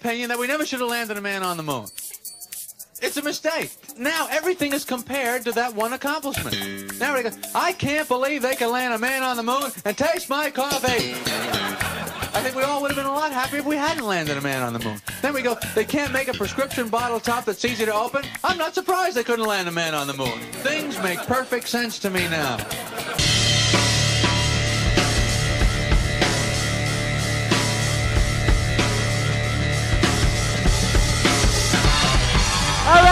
opinion that we never should have landed a man on the moon. It's a mistake. Now everything is compared to that one accomplishment. Now we go, I can't believe they can land a man on the moon and taste my coffee. I think we all would have been a lot happier if we hadn't landed a man on the moon. Then we go, they can't make a prescription bottle top that's easy to open. I'm not surprised they couldn't land a man on the moon. Things make perfect sense to me now.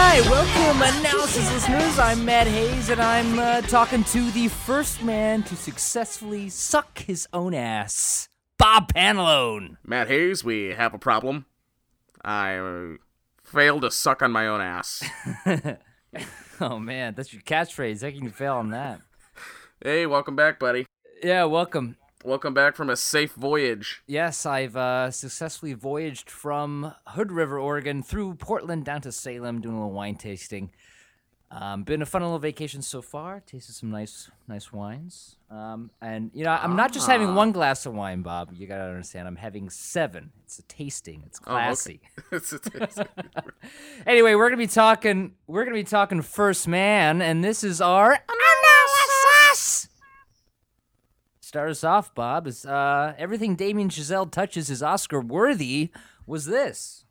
Right, welcome, analysis listeners. I'm Matt Hayes, and I'm uh, talking to the first man to successfully suck his own ass, Bob Panalone. Matt Hayes, we have a problem. I uh, failed to suck on my own ass. oh man, that's your catchphrase. How can you fail on that? hey, welcome back, buddy. Yeah, welcome. Welcome back from a safe voyage. Yes, I've uh, successfully voyaged from Hood River, Oregon, through Portland down to Salem, doing a little wine tasting. Um, been a fun little vacation so far. Tasted some nice, nice wines. Um, and you know, I'm not just having one glass of wine, Bob. You gotta understand. I'm having seven. It's a tasting. It's Oh, okay. classy. It's a- it's- Anyway, we're gonna be talking. We're gonna be talking First Man, and this is our analysis. Start us off, Bob. Is uh, everything Damien Chazelle touches is Oscar worthy? Was this?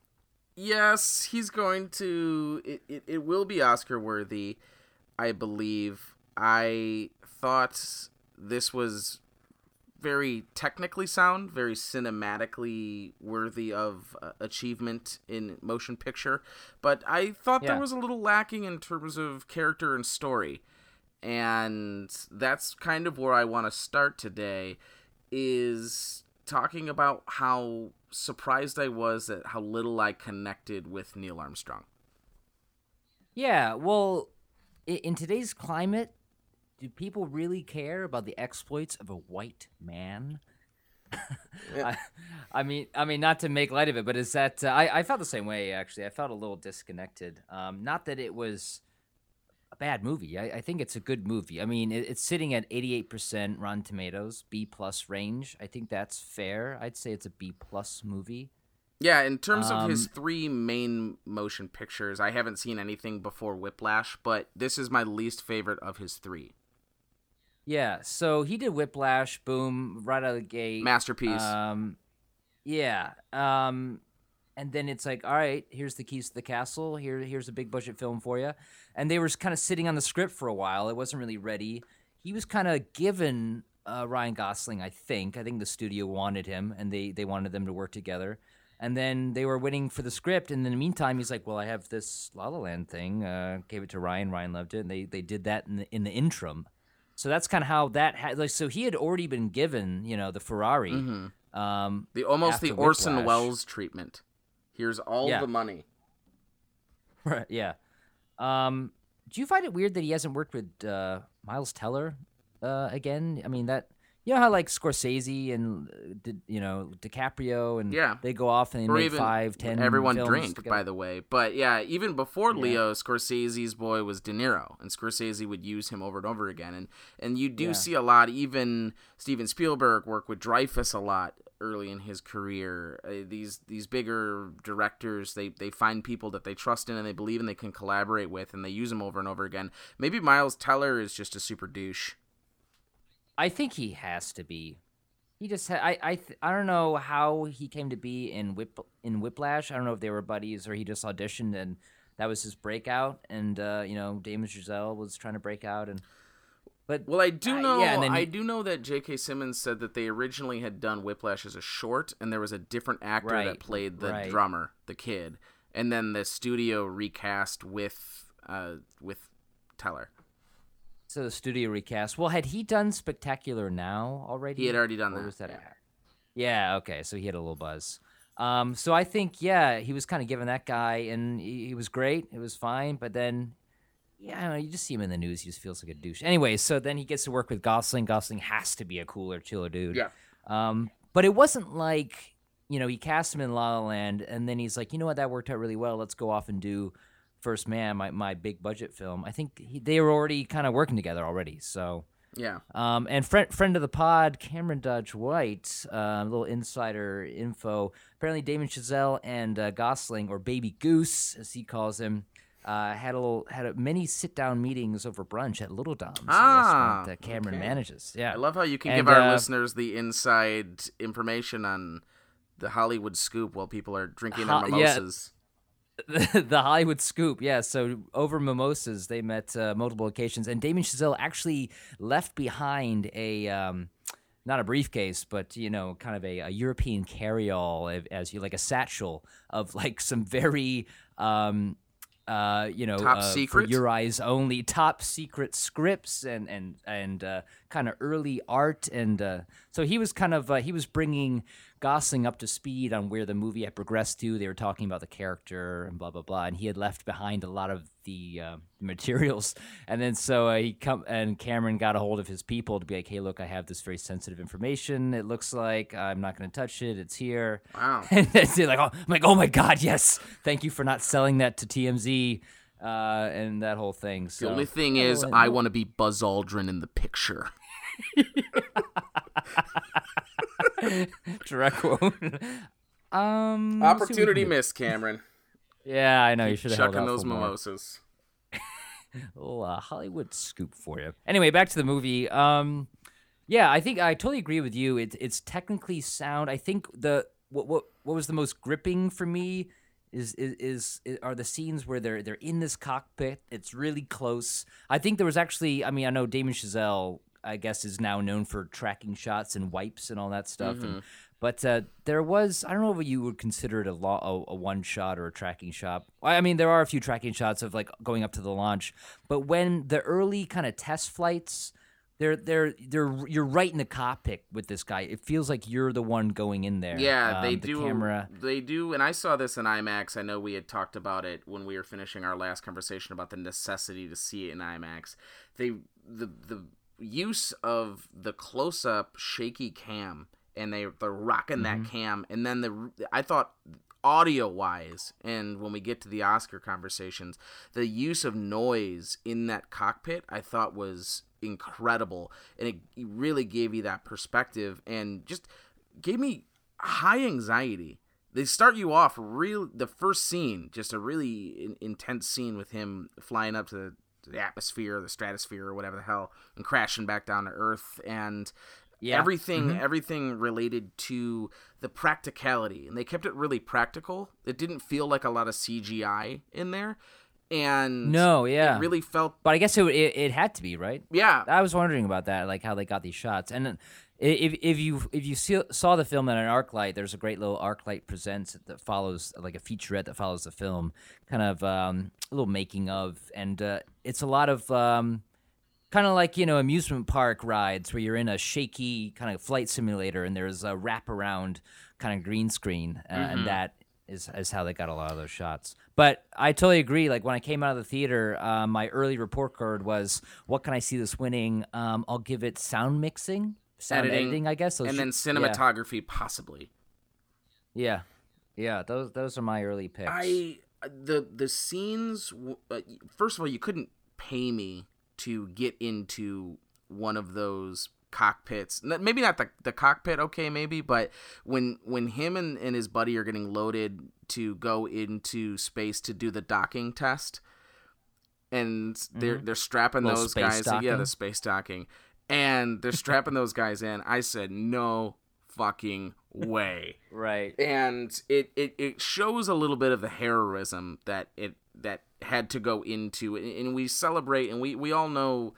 yes, he's going to. It, it, it will be Oscar worthy, I believe. I thought this was very technically sound, very cinematically worthy of uh, achievement in motion picture, but I thought Yeah. there was a little lacking in terms of character and story. And that's kind of where I want to start today is talking about how surprised I was at how little I connected with Neil Armstrong. Yeah. Well, in today's climate, do people really care about the exploits of a white man? I, I mean, I mean, not to make light of it, but is that uh, I, I felt the same way actually. I felt a little disconnected. Um, not that it was bad movie. I, I think it's a good movie. I mean, it, it's sitting at eighty-eight percent Rotten Tomatoes, B plus range. I think that's fair. I'd say it's a B plus movie. Yeah, in terms of his Um, three main motion pictures, I haven't seen anything before Whiplash, but this is my least favorite of his three. Yeah, so he did Whiplash, boom, right out of the gate. Masterpiece. Um, yeah. Um, and then it's like, all right, here's the keys to the castle. Here, here's a big budget film for you. And they were kind of sitting on the script for a while. It wasn't really ready. He was kind of given uh, Ryan Gosling, I think. I think the studio wanted him, and they they wanted them to work together. And then they were waiting for the script. And in the meantime, he's like, "Well, I have this La La Land thing. Uh, gave it to Ryan. Ryan loved it, and they they did that in the in the interim." So that's kind of how that had like. So he had already been given, you know, the Ferrari. Um, the almost the Orson Whiplash. Welles treatment. Here's all Yeah. the money. Right. Yeah. Um, do you find it weird that he hasn't worked with uh, Miles Teller uh, again? I mean that you know how like Scorsese and uh, you know DiCaprio and Yeah. they go off and they Or make even five, ten. everyone drank, together. by the way. But yeah, even before Leo, Scorsese's boy was De Niro, and Scorsese would use him over and over again. And and you do Yeah. see a lot. Even Steven Spielberg work with Dreyfuss a lot early in his career. Uh, these these bigger directors, they they find people that they trust in and they believe in, they can collaborate with, and they use them over and over again. Maybe Miles Teller is just a super douche. I think he has to be. He just ha- I I th- I don't know how he came to be in Whip in Whiplash. I don't know if they were buddies or he just auditioned and that was his breakout. And uh, you know, Damien Chazelle was trying to break out and. But Well, I do Uh, know. yeah, and then I do know that J.K. Simmons said that they originally had done Whiplash as a short, and there was a different actor that played the right. drummer, the kid, and then the studio recast with uh with Teller. So the studio recast. Well, had he done Spectacular Now already? He had already done Or that, was that? yeah. Yeah. Okay. So he had a little buzz. Um. So I think yeah, he was kind of giving that guy, and he, he was great. It was fine, but then. Yeah, I don't know. You just see him in the news. He just feels like a douche. Anyway, so then he gets to work with Gosling. Gosling has to be a cooler, chiller dude. Yeah. Um, but it wasn't like you know he cast him in La La Land, and then he's like, you know what, that worked out really well. Let's go off and do First Man, my my big budget film. I think he, they were already kind of working together already. So Yeah. Um, and friend friend of the pod, Cameron Dodge White, uh, a little insider info. Apparently, Damien Chazelle and uh, Gosling, or Baby Goose, as he calls him, uh, had a little had a, many sit down meetings over brunch at Little Dom's, Ah, that Cameron okay. manages. Yeah, I love how you can And, give our uh, listeners the inside information on the Hollywood scoop while people are drinking their yeah. mimosas. the, the Hollywood scoop. Yeah, so over mimosas, they met uh, multiple occasions, and Damien Chazelle actually left behind a. Um, not a briefcase, but you know, kind of a, a European carry-all, as you like a satchel of like some very, um, uh, you know, Top uh, secret? for your eyes only, top secret scripts and and and uh, kind of early art, and uh, so he was kind of uh, he was bringing Gosling up to speed on where the movie had progressed to. They were talking about the character and blah blah blah, and he had left behind a lot of the uh, materials. And then so uh, he come and Cameron got a hold of his people to be like, "Hey, look, I have this very sensitive information. It looks like I'm not going to touch it. It's here." Wow. And they're like, oh, I'm like, "Oh my god, yes! Thank you for not selling that to TMZ." Uh, and that whole thing. So The only thing Oh, is, and- I want to be Buzz Aldrin in the picture. direct quote. um, let's see what we Opportunity missed, Cameron. Yeah, I know you should have held Chucking those more. mimosas. little uh, Hollywood scoop for you. Anyway, back to the movie. Um, yeah, I think I totally agree with you. It's it's technically sound. I think the what what what was the most gripping for me is is, is, is are the scenes where they're they're in this cockpit. It's really close. I think there was actually. I mean, I know Damien Chazelle. I guess is now known for tracking shots and wipes and all that stuff. And, but uh, there was I don't know if you would consider it a, lo- a, a one shot or a tracking shot. I mean, there are a few tracking shots of like going up to the launch, but when the early kind of test flights, they're they're they're you're right in the cockpit with this guy. It feels like you're the one going in there. Yeah, they Um, the do. Camera. They do, and I saw this in IMAX. I know we had talked about it when we were finishing our last conversation about the necessity to see it in IMAX. They the the use of the close up shaky cam, and they they're rocking that cam, and then the I thought audio wise and when we get to the oscar conversations the use of noise in that cockpit i thought was incredible and it really gave you that perspective and just gave me high anxiety. They start you off real the first scene, just a really in, intense scene with him flying up to the, to the atmosphere, the stratosphere, or whatever the hell, and crashing back down to Earth, and Yeah. everything everything related to the practicality, and they kept it really practical. It didn't feel like a lot of CGI in there, and No, yeah. it really felt But I guess it, it it had to be right. yeah I was wondering about that, like how they got these shots. And if if you if you see, saw the film in an ArcLight there's a great little ArcLight presents that follows like a featurette that follows the film, kind of um, a little making of, and uh, it's a lot of um, kind of like you know amusement park rides where you're in a shaky kind of flight simulator and there's a wraparound kind of green screen, uh, and that is is how they got a lot of those shots. But I totally agree. Like when I came out of the theater, uh, my early report card was, "What can I see this winning? Um, I'll give it sound mixing, sound editing, Editing, I guess, Those and then sh- yeah. cinematography possibly. Yeah. yeah, Those those are my early picks. I the the scenes. Uh, first of all, you couldn't pay me to get into one of those cockpits. Maybe not the the cockpit. Okay, maybe, but when when him and, and his buddy are getting loaded to go into space to do the docking test, and they're they're strapping those guys. Yeah, the space docking, and they're strapping those guys in. I said no fucking way right. and it, it, it shows a little bit of the heroism that it that had to go into and we celebrate and we, we all know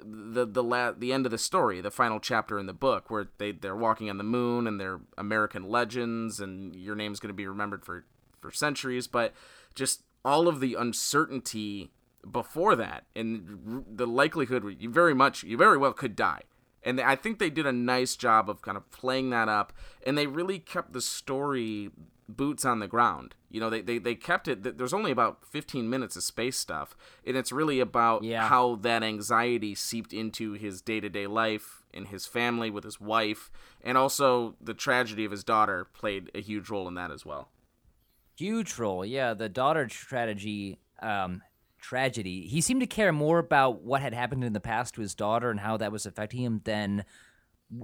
the the la- the end of the story the final chapter in the book where they they're walking on the moon and they're American legends and your name's going to be remembered for for centuries but just all of the uncertainty before that and the likelihood you very much you very well could die and I think they did a nice job of kind of playing that up, and they really kept the story boots on the ground. You know, they, they, they kept it. There's only about 15 minutes of space stuff, and it's really about Yeah. how that anxiety seeped into his day to day life and his family with his wife, and also the tragedy of his daughter played a huge role in that as well. Huge role, yeah. The daughter strategy um, tragedy. He seemed to care more about what had happened in the past to his daughter and how that was affecting him than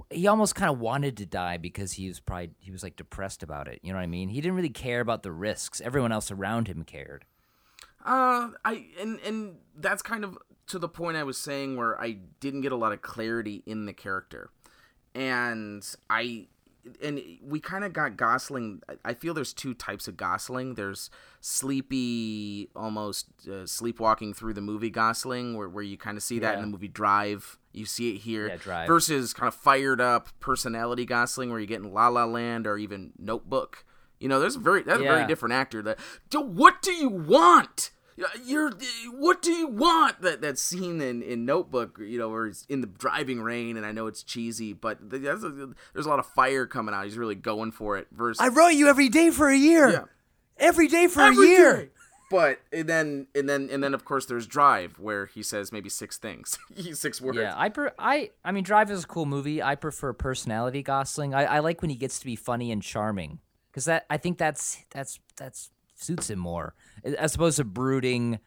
he almost kind of wanted to die because he was probably he was like depressed about it. You know what I mean? He didn't really care about the risks. Everyone else around him cared. Uh, I and and that's kind of to the point I was saying where I didn't get a lot of clarity in the character, and I and we kind of got Gosling. I feel there's two types of Gosling. There's sleepy, almost uh, sleepwalking through the movie Gosling, where where you kind of see that in the movie Drive. You see it here. Yeah, Drive. Versus kind of fired up personality Gosling, where you get in La La Land or even Notebook. You know, there's a very that's a very different actor. That, what do you want? You're what do you want? That that scene in, in Notebook, you know, where he's in the driving rain, and I know it's cheesy, but th- a, there's a lot of fire coming out. He's really going for it. Versus I wrote you every day for a year. Yeah. Every day for Every a year. day. But and then and then and then of course there's Drive where he says maybe six things, six words. Yeah, I per- I I mean Drive is a cool movie. I prefer personality Gosling. I, I like when he gets to be funny and charming because that I think that's that's that's suits him more as opposed to brooding.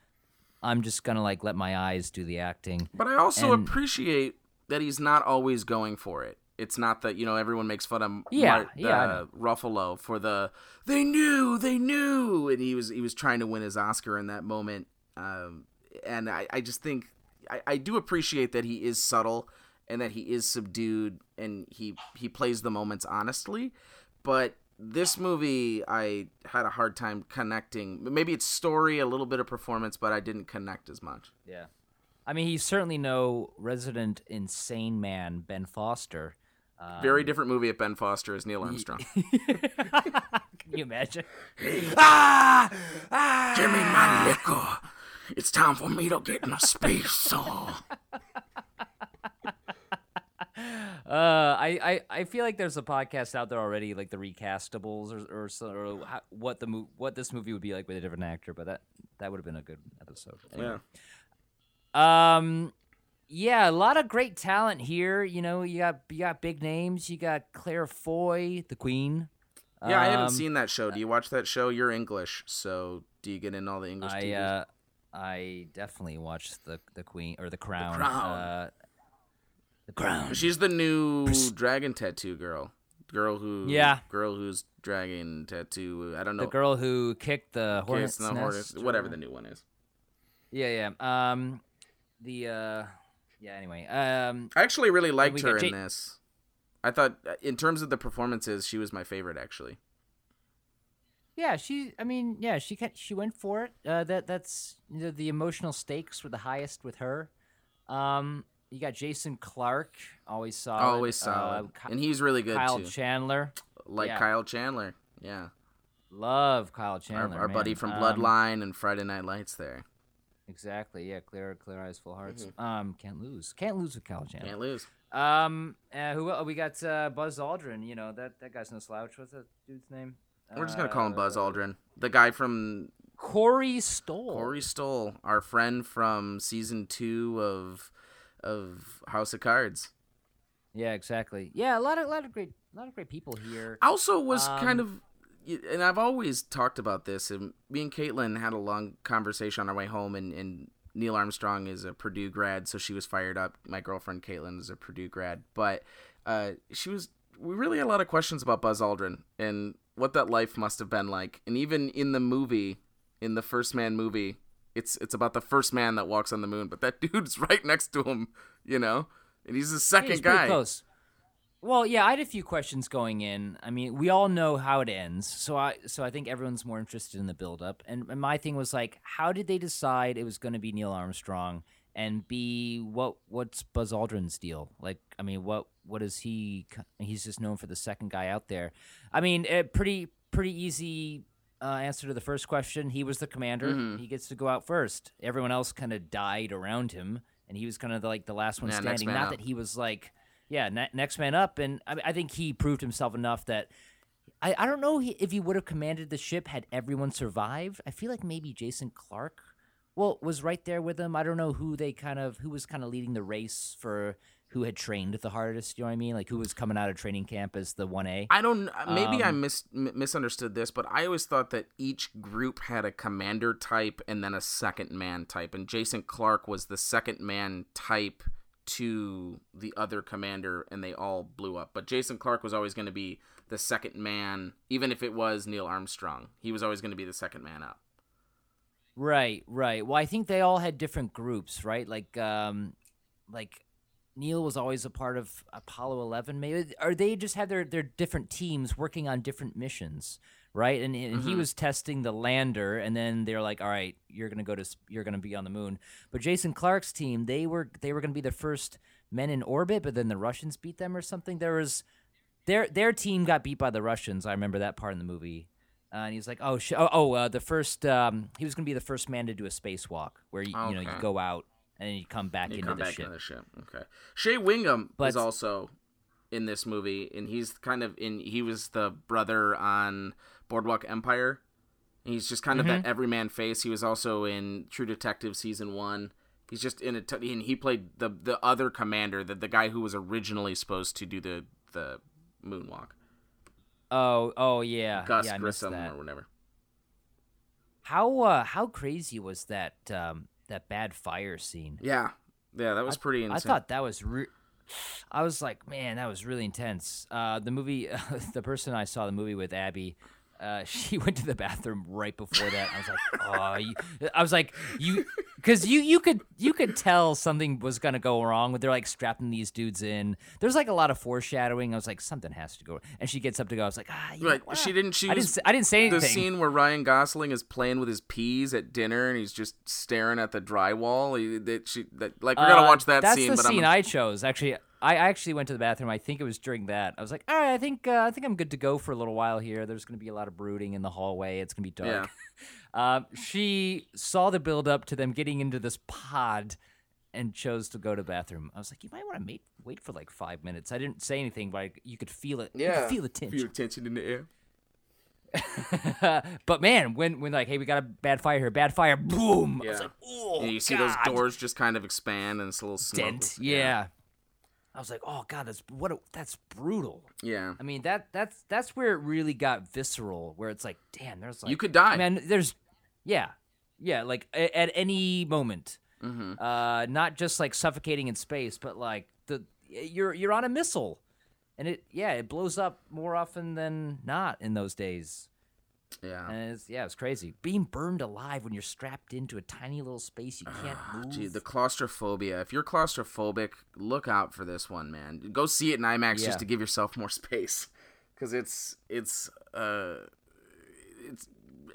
I'm just gonna like let my eyes do the acting. But I also And- appreciate that he's not always going for it. It's not that you know everyone makes fun of Yeah, Mar- yeah, uh. Ruffalo for the they knew they knew, and he was he was trying to win his Oscar in that moment. Um, and I, I just think I, I do appreciate that he is subtle and that he is subdued and he he plays the moments honestly. But this movie, I had a hard time connecting. Maybe it's story, a little bit of performance, but I didn't connect as much. Yeah, I mean he's certainly no resident insane man Ben Foster. Um, Very different movie at Ben Foster as Neil Armstrong. Can you imagine? ah! ah! Give me my liquor. It's time for me to get in a space saw. Uh, I, I, I feel like there's a podcast out there already, like the recastables or or, so, or how, what the mo- what this movie would be like with a different actor, but that that would have been a good episode. Yeah. Um, yeah, a lot of great talent here. You know, you got you got big names. You got Claire Foy, the Queen. Yeah, I haven't Um, seen that show. Do you watch that show? You're English, so do you get in all the English I uh, I definitely watched the the Queen or the Crown. Crown. Uh, the Crown. She's the new dragon tattoo girl. Girl who Yeah. girl who's dragon tattoo. I don't know. The girl who kicked the hornet's Kiss, no, nest. Hornets- whatever or- the new one is. Yeah, yeah. Um, the uh, yeah. Anyway, um, I actually really liked her got in Ja- this. I thought, uh, in terms of the performances, she was my favorite. Actually, yeah. She, I mean, yeah. She ca- she went for it. Uh, that that's you know, the emotional stakes were the highest with her. Um, you got Jason Clarke, always solid. always Uh, solid, Ky- and he's really good too. Kyle too. Chandler, like yeah. Kyle Chandler, yeah, love Kyle Chandler. our buddy man. from Um, Bloodline and Friday Night Lights. There, Exactly. Yeah, clear, clear eyes, full hearts. Um, can't lose. Can't lose with Kyle Chandler. Mm-hmm. can't lose. Um, uh, who we got? Uh, Buzz Aldrin. You know that that guy's no slouch. What's that dude's name? We're just gonna call him Buzz Uh, Aldrin, the guy from Corey Stoll. Corey Stoll, our friend from season two of of House of Cards. Yeah, exactly. Yeah, a lot of lot of great a lot of great people here. also was kind Um, of and I've always talked about this and me and Caitlin had a long conversation on our way home and, and Neil Armstrong is a Purdue grad so she was fired up my girlfriend Caitlin is a Purdue grad but uh, she was we really had a lot of questions about Buzz Aldrin and what that life must have been like and even in the movie in the first man movie it's it's about the first man that walks on the moon but that dude's right next to him you know and he's the second he's guy close. Well, yeah, I had a few questions going in. I mean, we all know how it ends, so I so I think everyone's more interested in the build up. And, and my thing was like, how did they decide it was going to be Neil Armstrong? And B, what what's Buzz Aldrin's deal? Like, I mean, what what is he? He's just known for the second guy out there. I mean, a pretty pretty easy uh, answer to the first question. He was the commander. Mm-hmm. He gets to go out first. Everyone else kind of died around him, and he was kind of like the last one Yeah, standing. Not up. that he was like, yeah, ne- next man up. And I, I think he proved himself enough that I, I don't know he- if he would have commanded the ship had everyone survived. I feel like maybe Jason Clarke, well, was right there with him. I don't know who they kind of who was kind of leading the race for who had trained the hardest. You know what I mean? Like who was coming out of training camp as the one A. I don't. Maybe I Um, mis- misunderstood this, but I always thought that each group had a commander type and then a second man type, and Jason Clarke was the second man type to the other commander, and they all blew up. But Jason Clarke was always going to be the second man, even if it was Neil Armstrong. He was always going to be the second man up. Right, right. Well, I think they all had different groups, right? Like, um, like Neil was always a part of Apollo Eleven, maybe, or they just had their their different teams working on different missions, right? And, and he was testing the lander, and then they're like, "All right, you're gonna go to, you're gonna be on the moon." But Jason Clarke's team, they were they were gonna be the first men in orbit, but then the Russians beat them or something. There was their their team got beat by the Russians. I remember that part in the movie. Uh, and he's like, "Oh, sh- oh, oh uh, the first. Um, he was going to be the first man to do a spacewalk, where you, you know you go out and then you come back You into come the back ship." into the ship. Okay. Shea Whigham But- is also in this movie, and he's kind of in. He was the brother on Boardwalk Empire. He's just kind of Mm-hmm. that everyman face. He was also in True Detective season one. He's just in a. T- and he played the the other commander, the the guy who was originally supposed to do the the moonwalk, Oh, oh yeah, Gus yeah, Grissom or whatever. How uh, how crazy was that um, that bad fire scene? Yeah, yeah, that was pretty insane. I thought that was. Re- I was like, man, that was really intense. Uh, the movie, the person I saw the movie with, Abby, uh, she went to the bathroom right before that. I was like, oh, I was like, you, because you you could you could tell something was gonna go wrong. With they're like strapping these dudes in. There's like a lot of foreshadowing. I was like, something has to go. And she gets up to go. I was like, ah, you know she didn't. She I didn't. Say, I didn't say anything. the scene where Ryan Gosling is playing with his peas at dinner and he's just staring at the drywall. He, that she, that, like we're gonna Uh, watch that that's scene, the but scene I'm I chose. Actually, I actually went to the bathroom. I think it was during that. I was like, all right, I think uh, I think I'm good to go for a little while here. There's going to be a lot of brooding in the hallway. It's going to be dark. Um, she saw the build up to them getting into this pod and chose to go to the bathroom. I was like, you might want to wait wait for like five minutes. I didn't say anything, but I, you could feel it. you could feel the tension. Feel tension in the air. but man, when when like, hey, we got a bad fire here, bad fire, boom. Yeah. I was like, oh, and you see God. those doors just kind of expand and it's a little smoke. dent. Yeah. I was like, oh god, that's what a, that's brutal. yeah. I mean that that's that's where it really got visceral. Where it's like, damn, there's like You could die. Man, there's yeah, yeah, like a, at any moment. Mm-hmm. Uh, not just like suffocating in space, but like the you're you're on a missile, and it yeah it blows up more often than not in those days. Yeah. And it's, yeah, it's crazy. Being burned alive when you're strapped into a tiny little space you can't move. Gee, the claustrophobia. If you're claustrophobic, look out for this one, man. Go see it in IMAX Yeah. just to give yourself more space, because it's it's uh it's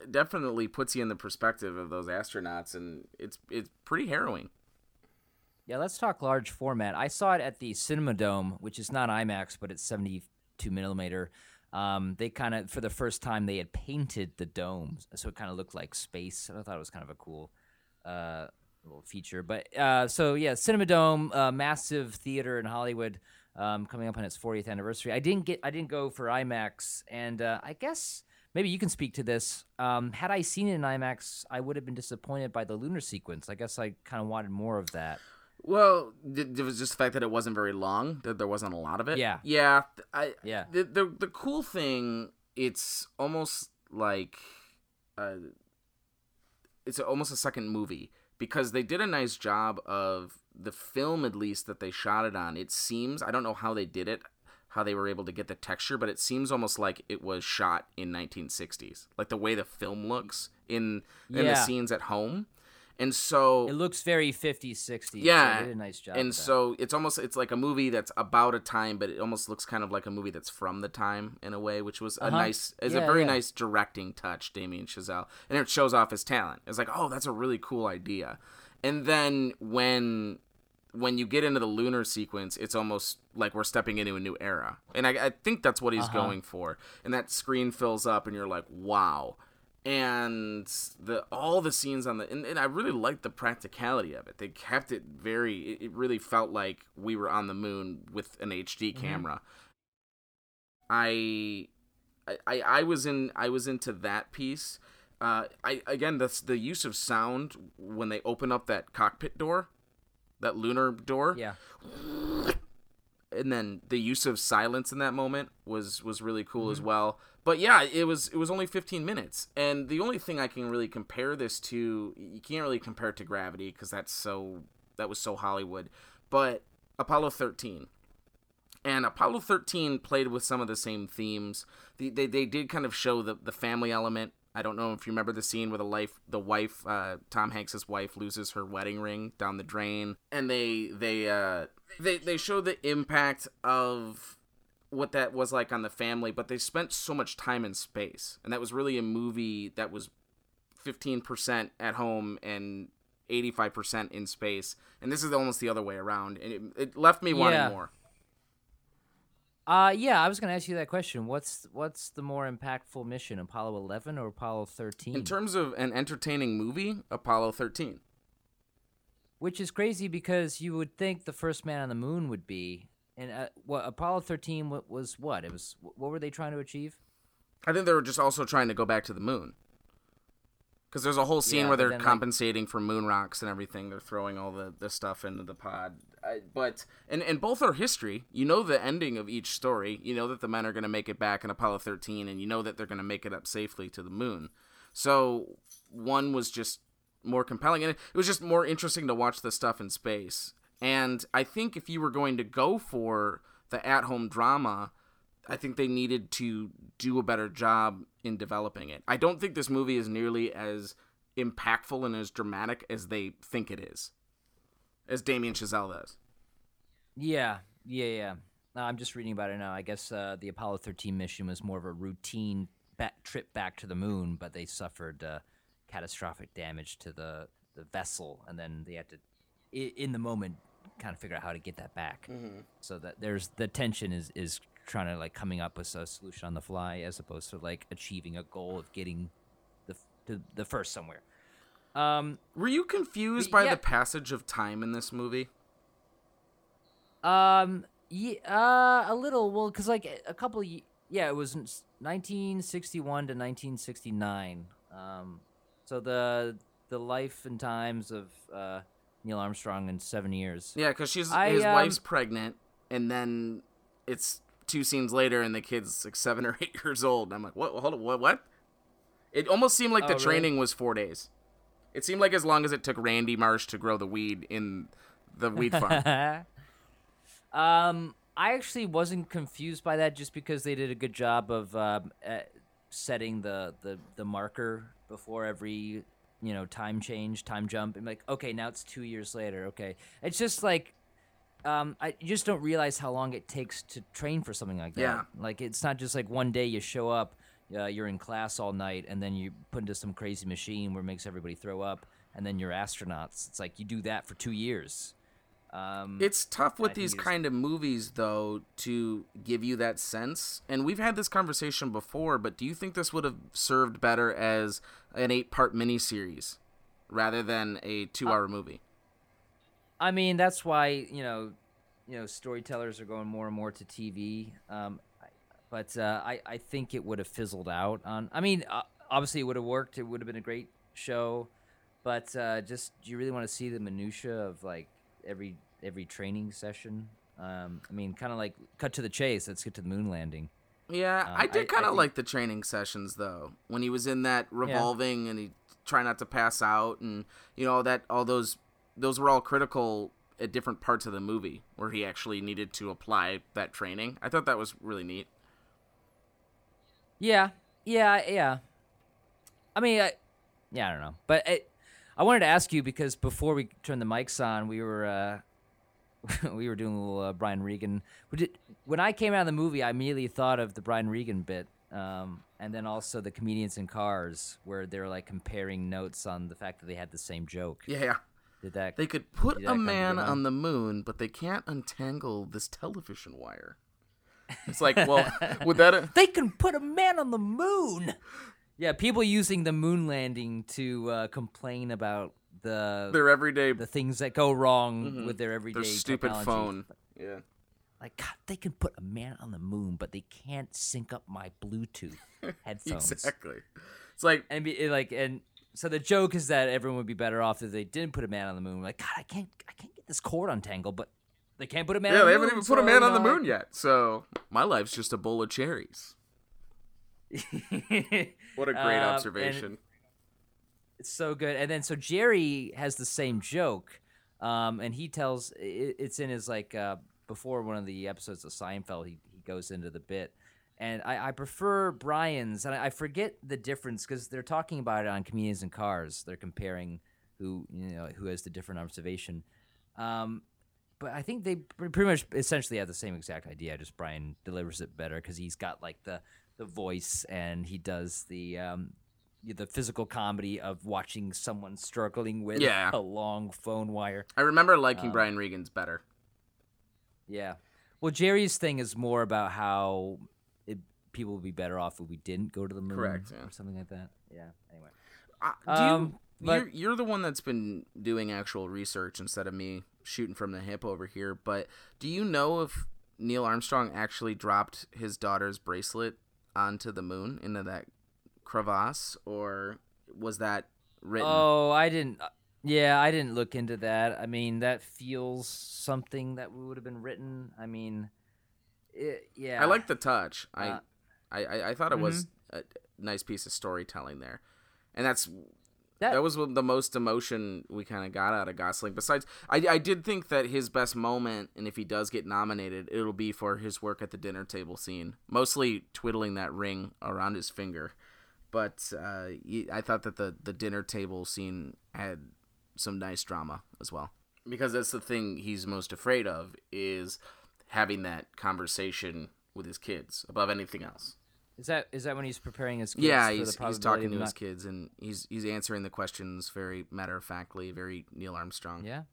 definitely puts you in the perspective of those astronauts, and it's it's pretty harrowing. Yeah, let's talk large format. I saw it at the Cinerama Dome, which is not IMAX, but it's 72 millimeter. Um, they kind of, for the first time, they had painted the domes, so it kind of looked like space. I thought it was kind of a cool uh, little feature. But uh, so yeah, Cinerama Dome, uh, massive theater in Hollywood, um, coming up on its 40th anniversary. I didn't get, I didn't go for IMAX, and uh, I guess maybe you can speak to this. Um, had I seen it in IMAX, I would have been disappointed by the lunar sequence. I guess I kind of wanted more of that. Well, it was just the fact that it wasn't very long. That there wasn't a lot of it. Yeah. Yeah. I. Yeah. The the the cool thing, it's almost like, uh, it's almost a second movie because they did a nice job of the film, at least that they shot it on. It seems I don't know how they did it, how they were able to get the texture, but it seems almost like it was shot in 1960s, like the way the film looks in in the scenes at home. And so It looks very 50s, 60s. yeah, they did a nice job. And so it's almost it's like a movie that's about a time, but it almost looks kind of like a movie that's from the time in a way, which was a Uh-huh. nice, is a very yeah. nice directing touch, Damien Chazelle, and it shows off his talent. It's like, oh, that's a really cool idea. And then when when you get into the lunar sequence, it's almost like we're stepping into a new era, and I, I think that's what he's Uh-huh. going for. And that screen fills up, and you're like, wow and the all the scenes on the and, and I really liked the practicality of it. They kept it very. It, it really felt like we were on the moon with an HD camera. I, I, I I was in. I was into that piece. Uh, I again that's the use of sound when they open up that cockpit door, that lunar door. yeah. And then the use of silence in that moment was was really cool as mm-hmm. well. But yeah, it was it was only 15 minutes, and the only thing I can really compare this to, you can't really compare it to Gravity because that's so that was so Hollywood, but Apollo 13 and Apollo 13 played with some of the same themes. The, they, they did kind of show the, the family element. I don't know if you remember the scene where the life the wife uh, Tom Hanks's wife loses her wedding ring down the drain, and they they uh, they they show the impact of what that was like on the family, but they spent so much time in space, and that was really a movie that was 15% at home and 85% in space, and this is almost the other way around, and it, it left me wanting Yeah. more. Uh, yeah, I was gonna ask you that question. What's what's the more impactful mission, Apollo 11 or Apollo 13? In terms of an entertaining movie, Apollo 13. Which is crazy because you would think the first man on the moon would be, and uh, what Apollo 13 wa- was what? It was what were they trying to achieve? I think they were just also trying to go back to the moon. Because there's a whole scene Yeah, where they're then, like- compensating for moon rocks and everything. They're throwing all the, the stuff into the pod. But and and both are history. You know the ending of each story. You know that the men are going to make it back in Apollo 13, and you know that they're going to make it up safely to the moon. So one was just more compelling, and it, it was just more interesting to watch the stuff in space. And I think if you were going to go for the at-home drama, I think they needed to do a better job in developing it. I don't think this movie is nearly as impactful and as dramatic as they think it is, as Damien Chazelle does. Yeah, yeah, yeah. No, I'm just reading about it now. I guess uh, the Apollo 13 mission was more of a routine back, trip back to the moon, but they suffered uh, catastrophic damage to the, the vessel, and then they had to, i- in the moment, kind of figure out how to get that back. So that there's the tension is is trying to like coming up with a solution on the fly, as opposed to like achieving a goal of getting the f- to the first somewhere. Um, Were you confused by yeah- the passage of time in this movie? Um, yeah, uh, a little. Well, because like a couple, of, yeah, it was 1961 to 1969. Um, so the the life and times of uh, Neil Armstrong in seven years. Yeah, because she's I, his um, wife's pregnant, and then it's two scenes later, and the kid's like seven or eight years old. And I'm like, what? Hold on, what? What? It almost seemed like Oh, the really? training was four days. It seemed like as long as it took Randy Marsh to grow the weed in the weed farm. um, I actually wasn't confused by that just because they did a good job of um, setting the, the the marker before every you know time change, time jump. And like, okay, now it's two years later. Okay, it's just like. Um, I you just don't realize how long it takes to train for something like that. Yeah. Like it's not just like one day you show up, uh, you're in class all night, and then you put into some crazy machine where it makes everybody throw up, and then you're astronauts. It's like you do that for two years. Um, It's tough with I these kind of movies, though, to give you that sense. And we've had this conversation before, but do you think this would have served better as an eight part miniseries rather than a two hour movie? I mean, that's why you know, you know, storytellers are going more and more to TV. Um, but uh, I I think it would have fizzled out on. I mean, uh, obviously it would have worked. It would have been a great show, but uh, just do you really want to see the minutia of like every every training session? Um, I mean, kind of like cut to the chase. Let's get to the moon landing. Yeah, Um, I I- did kind of like the training sessions though. When he was in that revolving and he try not to pass out, and you know that all those those were all critical at different parts of the movie where he actually needed to apply that training. I thought that was really neat. Yeah, yeah, yeah. I mean, I, yeah, I don't know, but it, I wanted to ask you because before we turned the mics on, we were uh, we were doing a little uh, Brian Regan. Did- When I came out of the movie, I immediately thought of the Brian Regan bit, um, and then also the comedians in cars, where they're like comparing notes on the fact that they had the same joke. Yeah. Did that? They could put a man on the moon, but they can't untangle this television wire. It's like, well, would that They can put a man on the moon. Yeah, people using the moon landing to uh, complain about the their everyday the things that go wrong with their everyday their stupid technology. phone? Yeah. Like God, they can put a man on the moon, but they can't sync up my Bluetooth headphones. Exactly. It's like And be like, and so the joke is that everyone would be better off if they didn't put a man on the moon. Like, God, I can't, I can't get this cord untangled, but They can't put a man. yeah, on they the haven't moon, even put a man on the moon yet. So my life's just a bowl of cherries. What a great Um, observation. It's so good. And then so Jerry has the same joke, um, and he tells it, it's in his like uh, before one of the episodes of Seinfeld. He he goes into the bit, and I, I prefer Brian's, and I, I forget the difference because they're talking about it on Comedians and Cars. They're comparing who you know who has the different observation. Um, but I think they pretty much essentially have the same exact idea. Just Brian delivers it better because he's got like the the voice and he does the um, the physical comedy of watching someone struggling with Yeah. a long phone wire. I remember um, liking Brian Regan's better. Yeah. Well, Jerry's thing is more about how it, people would be better off if we didn't go to the moon, Correct, yeah. or something like that. Yeah. Anyway. Uh, do you, Um, but- you're, you're the one that's been doing actual research instead of me shooting from the hip over here. But do you know if Neil Armstrong actually dropped his daughter's bracelet onto the moon into that crevasse, or was that written? Oh, I didn't. uh, Yeah, I didn't look into that. I mean, that feels something that would have been written. I mean, it, yeah. I like the touch. I, Uh, I, I, I thought it was a nice piece of storytelling there, and that's that. that was the most emotion we kind of got out of Gosling. Besides, I, I did think that his best moment, and if he does get nominated, it'll be for his work at the dinner table scene, mostly twiddling that ring around his finger. But uh, I thought that the the dinner table scene had some nice drama as well, because that's the thing he's most afraid of is having that conversation with his kids above anything else. Is that is that when he's preparing his kids Yeah, he's, he's talking to his kids and he's he's answering the questions very matter of factly, very Neil Armstrong. Yeah.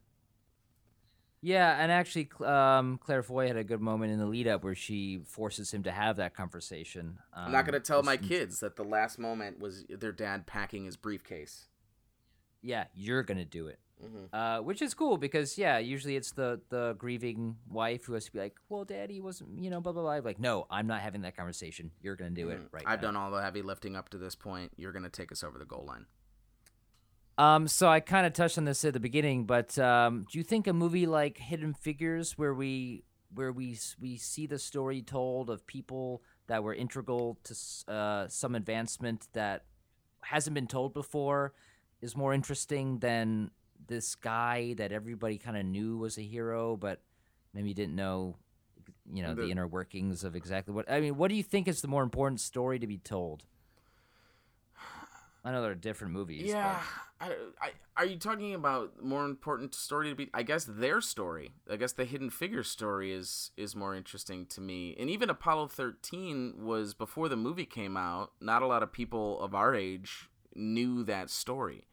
Yeah, and actually, um, Claire Foy had a good moment in the lead up where she forces him to have that conversation. Um, I'm not gonna tell my kids that the last moment was their dad packing his briefcase. Yeah, you're gonna do it. Mhm. Uh, which is cool because yeah, usually it's the the grieving wife who has to be like, "Well, Daddy wasn't, you know, blah blah blah." Like, no, I'm not having that conversation. You're gonna do it right. Mm-hmm. I've now." done all the heavy lifting up to this point. You're gonna take us over the goal line. Um, so I kind of touched on this at the beginning, but um, do you think a movie like Hidden Figures, where we where we we see the story told of people that were integral to uh, some advancement that hasn't been told before, is more interesting than this guy that everybody kind of knew was a hero, but maybe didn't know, you know, the, The- inner workings of exactly what. I mean, what do you think is the more important story to be told? I know there are different movies. Yeah, I, I, are you talking about more important story to be? I guess their story. I guess the Hidden figure story is is more interesting to me. And even Apollo 13 was before the movie came out. Not a lot of people of our age knew that story,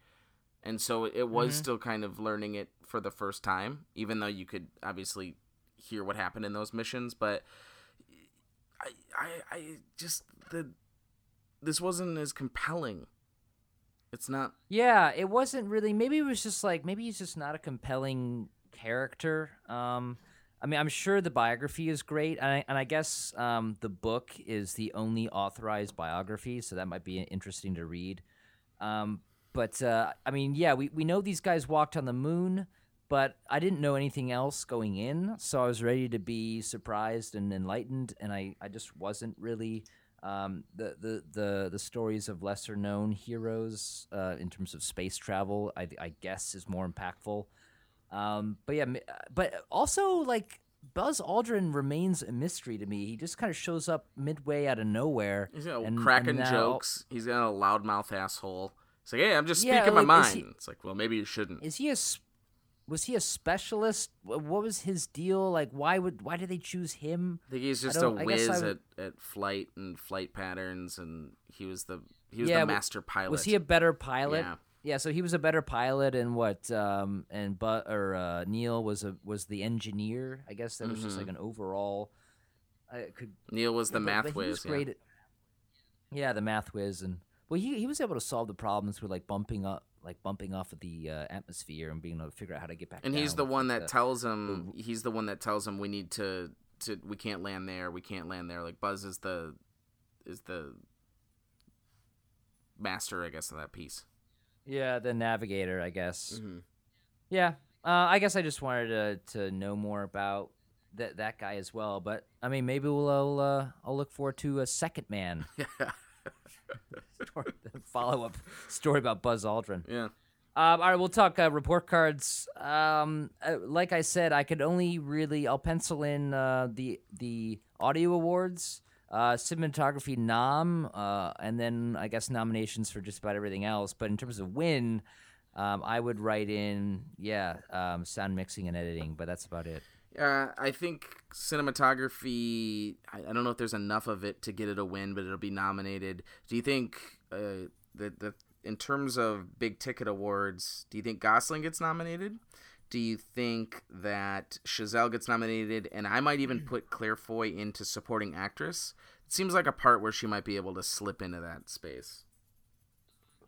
and so it was still kind of learning it for the first time. Even though you could obviously hear what happened in those missions, but I, I, I just the this wasn't as compelling. It's not Yeah, it wasn't really. Maybe it was just like maybe he's just not a compelling character. Um, I mean, I'm sure the biography is great, and I, and I guess um, the book is the only authorized biography, so that might be interesting to read. Um, but uh, I mean, yeah, we we know these guys walked on the moon, but I didn't know anything else going in, so I was ready to be surprised and enlightened, and I I just wasn't really um, the, the the the stories of lesser known heroes uh, in terms of space travel, I, I guess, is more impactful. Um, but yeah, but also like Buzz Aldrin remains a mystery to me. He just kind of shows up midway out of nowhere. He's got and- cracking and now- jokes. He's got a loudmouth asshole. It's like, hey, I'm just Yeah, speaking my like, is mind. he- It's like, well, maybe you shouldn't. Is he a was he a specialist? What was his deal? Like, why would why did they choose him? I think he's just a don't- I guess I whiz would- at, at flight and flight patterns, and he was the he was Yeah, the master pilot. Was he a better pilot? Yeah. Yeah, so he was a better pilot, and what? Um, and but or uh, Neil was a was the engineer. I guess that was just like an overall. I could Neil was Mm-hmm. the math whiz. great at- yeah, the math whiz, and well, he he was able to solve the problems with like bumping up, like bumping off of the uh, atmosphere and being able to figure out how to get back. and he's the one that the- tells him he's the one that tells him we need to to we can't land there we can't land there like buzz is the is the master i guess of that piece yeah the navigator, I guess. Mhm. Yeah, Uh, I guess I just wanted to to know more about that that guy as well. But I mean, maybe we'll I'll, uh, I'll look forward to a second man. Follow up story about Buzz Aldrin. Yeah. Um, all right, we'll talk uh, report cards. Um, uh, like I said, I could only really I'll pencil in uh, the the audio awards, uh, cinematography nom, uh, and then I guess nominations for just about everything else. But in terms of win, um, I would write in yeah, um, sound mixing and editing. But that's about it. Uh, I think cinematography. I, I don't know if there's enough of it to get it a win, but it'll be nominated. Do you think uh, that the in terms of big ticket awards, do you think Gosling gets nominated? Do you think that Chazelle gets nominated? And I might even put Claire Foy into supporting actress. It seems like a part where she might be able to slip into that space.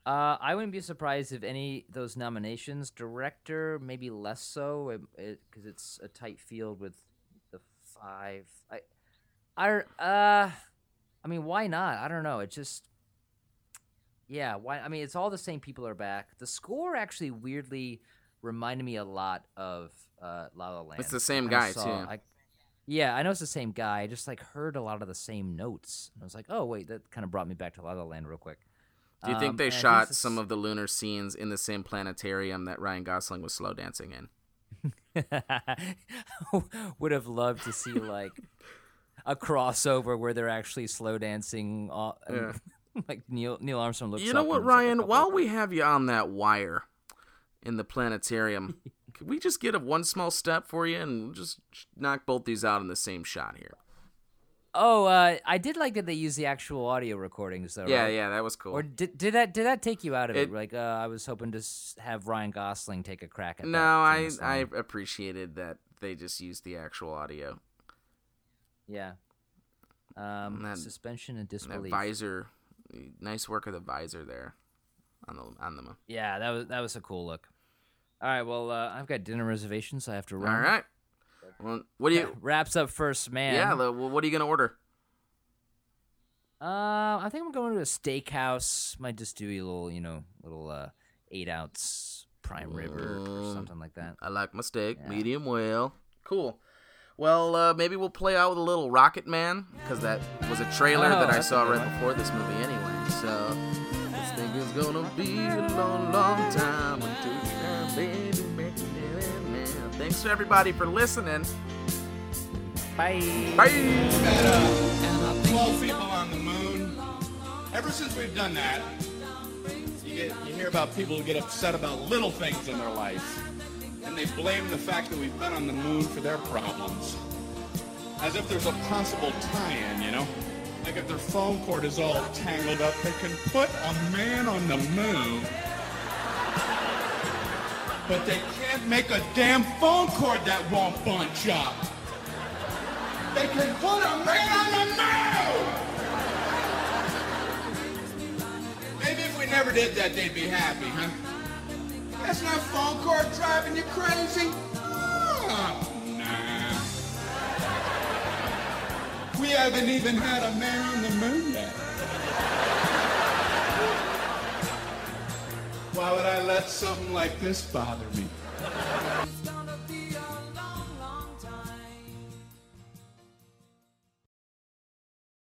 Uh, I wouldn't be surprised if any those nominations, director maybe less so, because it, it's a tight field with the five. I, I, uh, I mean, why not? I don't know. It just yeah, why? I mean, it's all the same people are back. The score actually weirdly reminded me a lot of uh, La La Land. It's the same guy saw, too. I, yeah, I know it's the same guy. I just like heard a lot of the same notes. I was like, oh wait, that kind of brought me back to La La Land real quick. Do you think um, they shot some of the lunar scenes in the same planetarium that Ryan Gosling was slow dancing in? Would have loved to see like a crossover where they're actually slow dancing. All, yeah. like Neil Neil Armstrong looks. You know what, Ryan? Like While we have you on that wire in the planetarium, can we just get a one small step for you and just knock both these out in the same shot here? Oh, uh, I did like that they used the actual audio recordings though. Yeah, right? yeah, that was cool. Or did did that did that take you out of it? it like uh, I was hoping to have Ryan Gosling take a crack at. That. No, I I appreciated that they just used the actual audio. Yeah. Um, that, suspension and disbelief. That visor nice work of the visor there on the on the. Yeah, that was that was a cool look. All right, well, uh, I've got dinner reservations. So I have to run. All right. Well, what do you wraps up first, man? Yeah. Well, what are you gonna order? Uh, I think I'm going to a steakhouse. Might just do a little, you know, little uh, eight ounce prime rib or, or something like that. I like my steak yeah. medium well. Cool. Well, uh, maybe we'll play out with a little Rocket Man because that was a trailer oh, that I saw right before this movie anyway. So this thing is gonna be a long, long time until you baby make it man. Thanks to everybody for listening. Bye. Bye. Met, Twelve people on the moon. Ever since we've done that, you, get, you hear about people who get upset about little things in their life and they blame the fact that we've been on the moon for their problems. As if there's a possible tie-in, you know? Like if their phone cord is all tangled up, they can put a man on the moon. But they can't make a damn phone cord that won't bunch up. They can put a man on the moon! Maybe if we never did that, they'd be happy, huh? That's not phone cord driving you crazy? Oh, nah. We haven't even had a man on the moon Why would I let something like this bother me?